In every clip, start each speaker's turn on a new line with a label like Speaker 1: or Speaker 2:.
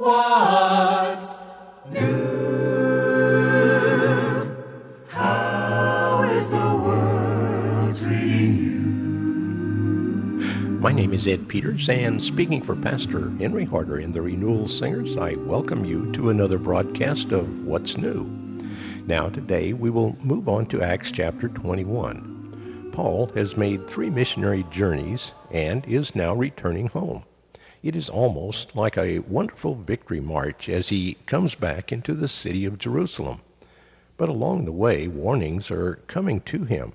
Speaker 1: What's new? How is the world treating you?
Speaker 2: My name is Ed Peters, and speaking for Pastor Henry Harder in the Renewal Singers, I welcome you to another broadcast of What's New. Now, today we will move on to Acts chapter 21. Paul has made three missionary journeys and is now returning home. It is almost like a wonderful victory march as he comes back into the city of Jerusalem. But along the way, warnings are coming to him.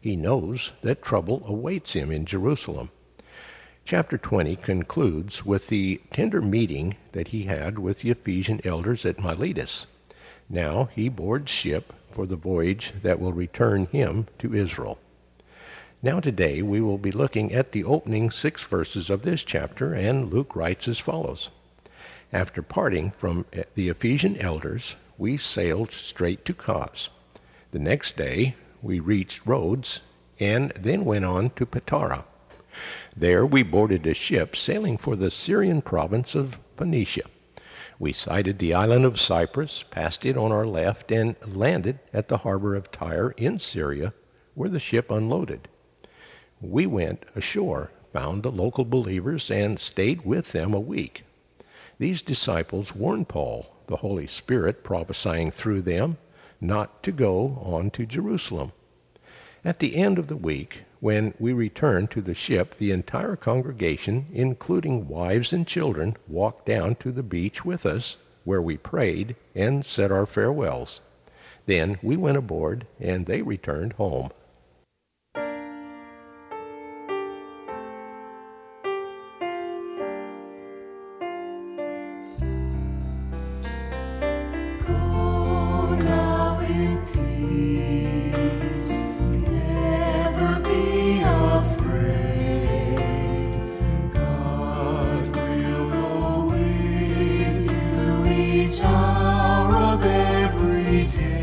Speaker 2: He knows that trouble awaits him in Jerusalem. Chapter 20 concludes with the tender meeting that he had with the Ephesian elders at Miletus. Now he boards ship for the voyage that will return him to Israel. Now, today, we will be looking at the opening six verses of this chapter, and Luke writes as follows After parting from eh, the Ephesian elders, we sailed straight to Cos. The next day, we reached Rhodes and then went on to Patara. There, we boarded a ship sailing for the Syrian province of Phoenicia. We sighted the island of Cyprus, passed it on our left, and landed at the harbor of Tyre in Syria, where the ship unloaded we went ashore, found the local believers, and stayed with them a week. These disciples warned Paul, the Holy Spirit prophesying through them, not to go on to Jerusalem. At the end of the week, when we returned to the ship, the entire congregation, including wives and children, walked down to the beach with us, where we prayed and said our farewells. Then we went aboard, and they returned home.
Speaker 1: Each hour of every day.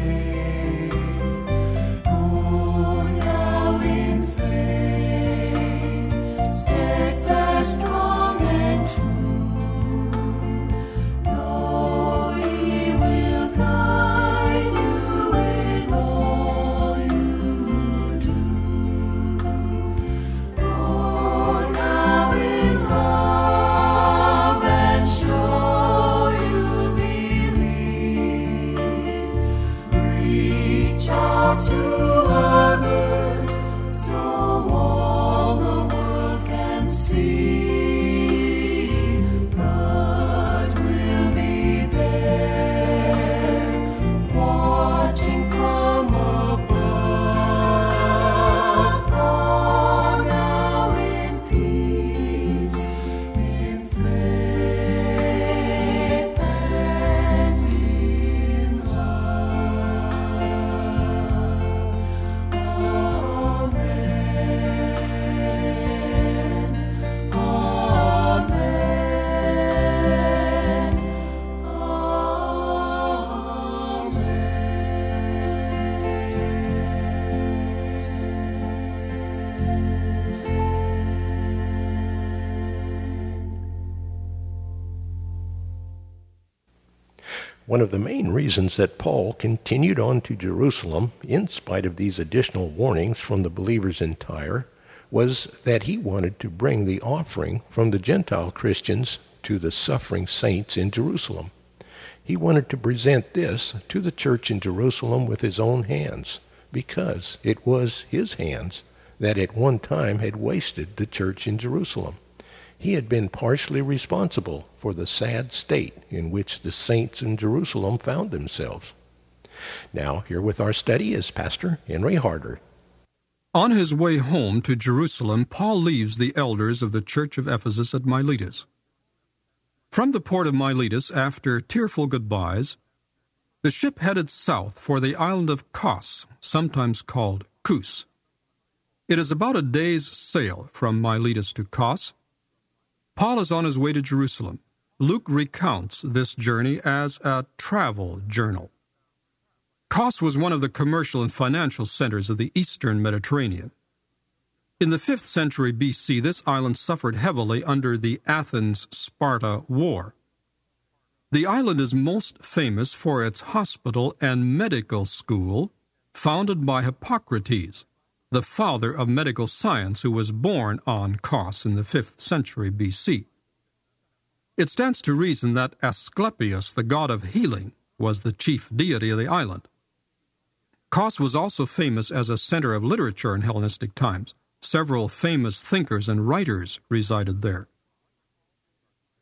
Speaker 2: One of the main reasons that Paul continued on to Jerusalem, in spite of these additional warnings from the believers in Tyre, was that he wanted to bring the offering from the Gentile Christians to the suffering saints in Jerusalem. He wanted to present this to the church in Jerusalem with his own hands, because it was his hands that at one time had wasted the church in Jerusalem. He had been partially responsible for the sad state in which the saints in Jerusalem found themselves. Now, here with our study is Pastor Henry Harder.
Speaker 3: On his way home to Jerusalem, Paul leaves the elders of the church of Ephesus at Miletus. From the port of Miletus, after tearful goodbyes, the ship headed south for the island of Kos, sometimes called Kos. It is about a day's sail from Miletus to Kos. Paul is on his way to Jerusalem. Luke recounts this journey as a travel journal. Kos was one of the commercial and financial centers of the eastern Mediterranean. In the 5th century BC, this island suffered heavily under the Athens Sparta War. The island is most famous for its hospital and medical school, founded by Hippocrates, the father of medical science, who was born on Kos in the 5th century BC. It stands to reason that Asclepius, the god of healing, was the chief deity of the island. Kos was also famous as a center of literature in Hellenistic times. Several famous thinkers and writers resided there.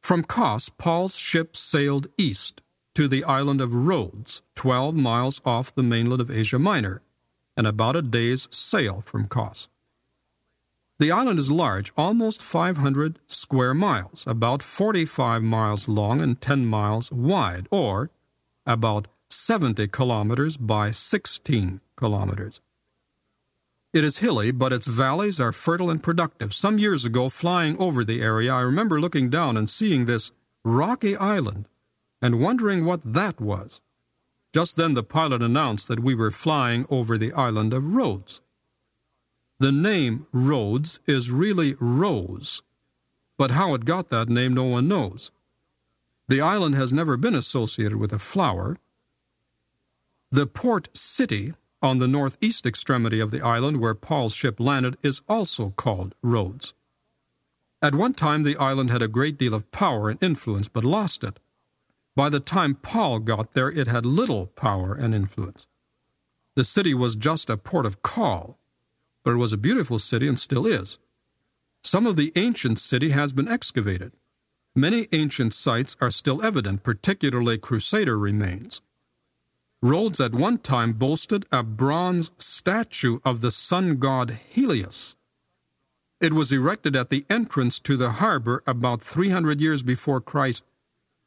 Speaker 3: From Kos, Paul's ship sailed east to the island of Rhodes, 12 miles off the mainland of Asia Minor, and about a day's sail from Kos. The island is large, almost 500 square miles, about 45 miles long and 10 miles wide, or about 70 kilometers by 16 kilometers. It is hilly, but its valleys are fertile and productive. Some years ago, flying over the area, I remember looking down and seeing this rocky island and wondering what that was. Just then, the pilot announced that we were flying over the island of Rhodes. The name Rhodes is really Rose, but how it got that name no one knows. The island has never been associated with a flower. The port city on the northeast extremity of the island where Paul's ship landed is also called Rhodes. At one time, the island had a great deal of power and influence, but lost it. By the time Paul got there, it had little power and influence. The city was just a port of call, but it was a beautiful city and still is. Some of the ancient city has been excavated. Many ancient sites are still evident, particularly Crusader remains. Rhodes at one time boasted a bronze statue of the sun god Helios. It was erected at the entrance to the harbor about 300 years before Christ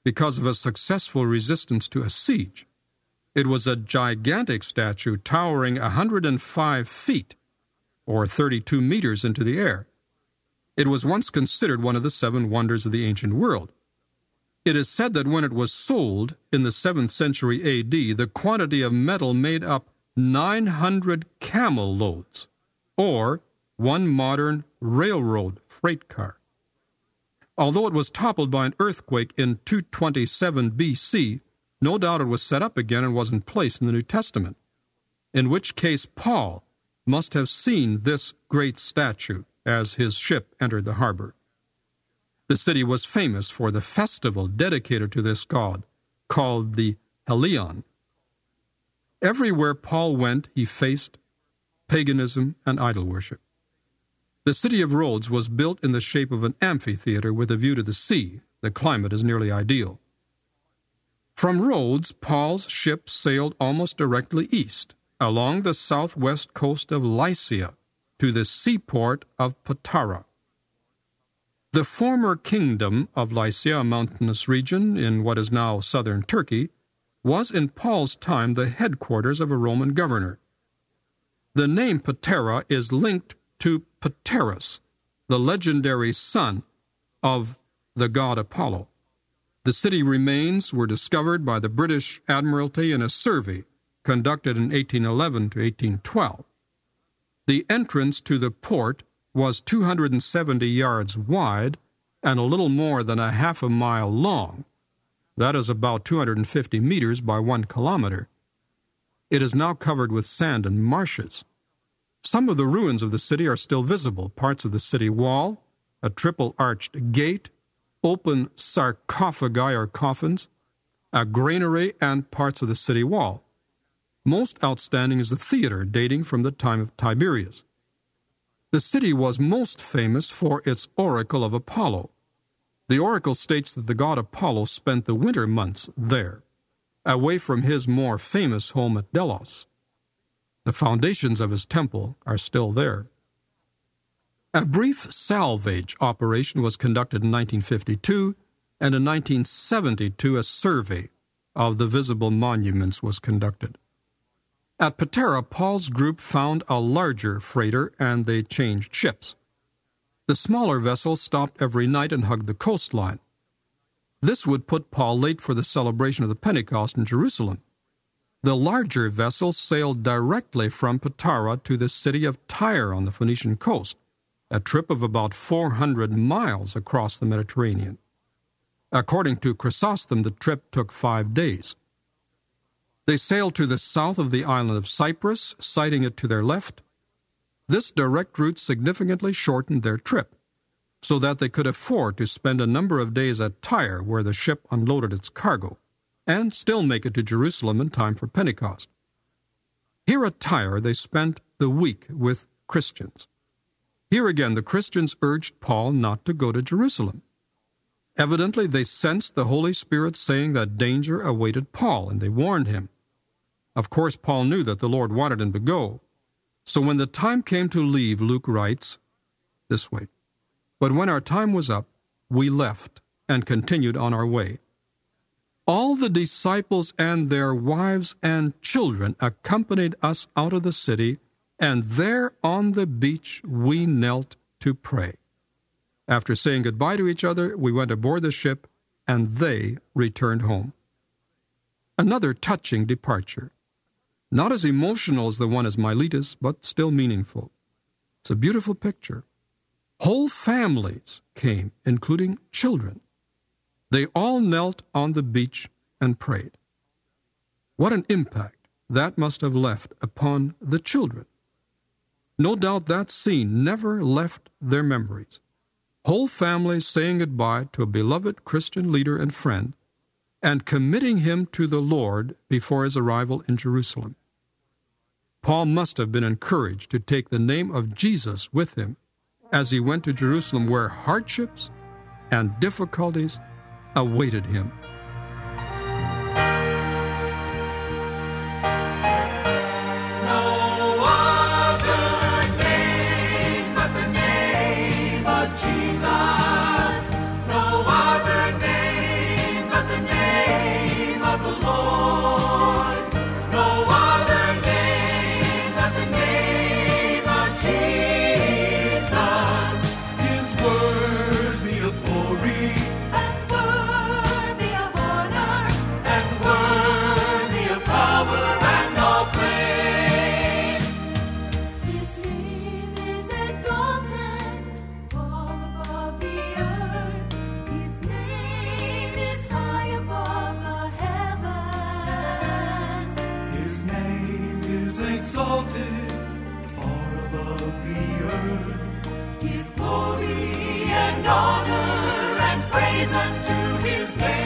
Speaker 3: because of a successful resistance to a siege. It was a gigantic statue towering 105 feet, or 32 meters into the air. It was once considered one of the seven wonders of the ancient world. It is said that when it was sold in the 7th century AD, the quantity of metal made up 900 camel loads, or one modern railroad freight car. Although it was toppled by an earthquake in 227 BC, no doubt it was set up again and was in place in the New Testament, in which case Paul must have seen this great statue as his ship entered the harbor. The city was famous for the festival dedicated to this god, called the Helion. Everywhere Paul went, he faced paganism and idol worship. The city of Rhodes was built in the shape of an amphitheater with a view to the sea. The climate is nearly ideal. From Rhodes, Paul's ship sailed almost directly east, along the southwest coast of Lycia, to the seaport of Patara. The former kingdom of Lycia, a mountainous region in what is now southern Turkey, was in Paul's time the headquarters of a Roman governor. The name Patara is linked to Patarus, the legendary son of the god Apollo. The city remains were discovered by the British Admiralty in a survey conducted in 1811 to 1812. The entrance to the port was 270 yards wide and a little more than a half a mile long. That is about 250 meters by one kilometer. It is now covered with sand and marshes. Some of the ruins of the city are still visible parts of the city wall, a triple arched gate, open sarcophagi or coffins, a granary, and parts of the city wall. Most outstanding is the theater dating from the time of Tiberius. The city was most famous for its oracle of Apollo. The oracle states that the god Apollo spent the winter months there, away from his more famous home at Delos. The foundations of his temple are still there. A brief salvage operation was conducted in 1952, and in 1972 a survey of the visible monuments was conducted. At Patara, Paul's group found a larger freighter and they changed ships. The smaller vessel stopped every night and hugged the coastline. This would put Paul late for the celebration of the Pentecost in Jerusalem. The larger vessels sailed directly from Patara to the city of Tyre on the Phoenician coast, a trip of about 400 miles across the Mediterranean. According to Chrysostom, the trip took five days. They sailed to the south of the island of Cyprus, sighting it to their left. This direct route significantly shortened their trip, so that they could afford to spend a number of days at Tyre, where the ship unloaded its cargo, and still make it to Jerusalem in time for Pentecost. Here at Tyre, they spent the week with Christians. Here again, the Christians urged Paul not to go to Jerusalem. Evidently, they sensed the Holy Spirit saying that danger awaited Paul, and they warned him. Of course, Paul knew that the Lord wanted him to go. So when the time came to leave, Luke writes this way But when our time was up, we left and continued on our way. All the disciples and their wives and children accompanied us out of the city, and there on the beach we knelt to pray. After saying goodbye to each other, we went aboard the ship, and they returned home. Another touching departure. Not as emotional as the one at Miletus, but still meaningful. It's a beautiful picture. Whole families came, including children. They all knelt on the beach and prayed. What an impact that must have left upon the children. No doubt that scene never left their memories. Whole families saying goodbye to a beloved Christian leader and friend and committing him to the Lord before his arrival in Jerusalem. Paul must have been encouraged to take the name of Jesus with him as he went to Jerusalem, where hardships and difficulties awaited him.
Speaker 1: Praise unto his name.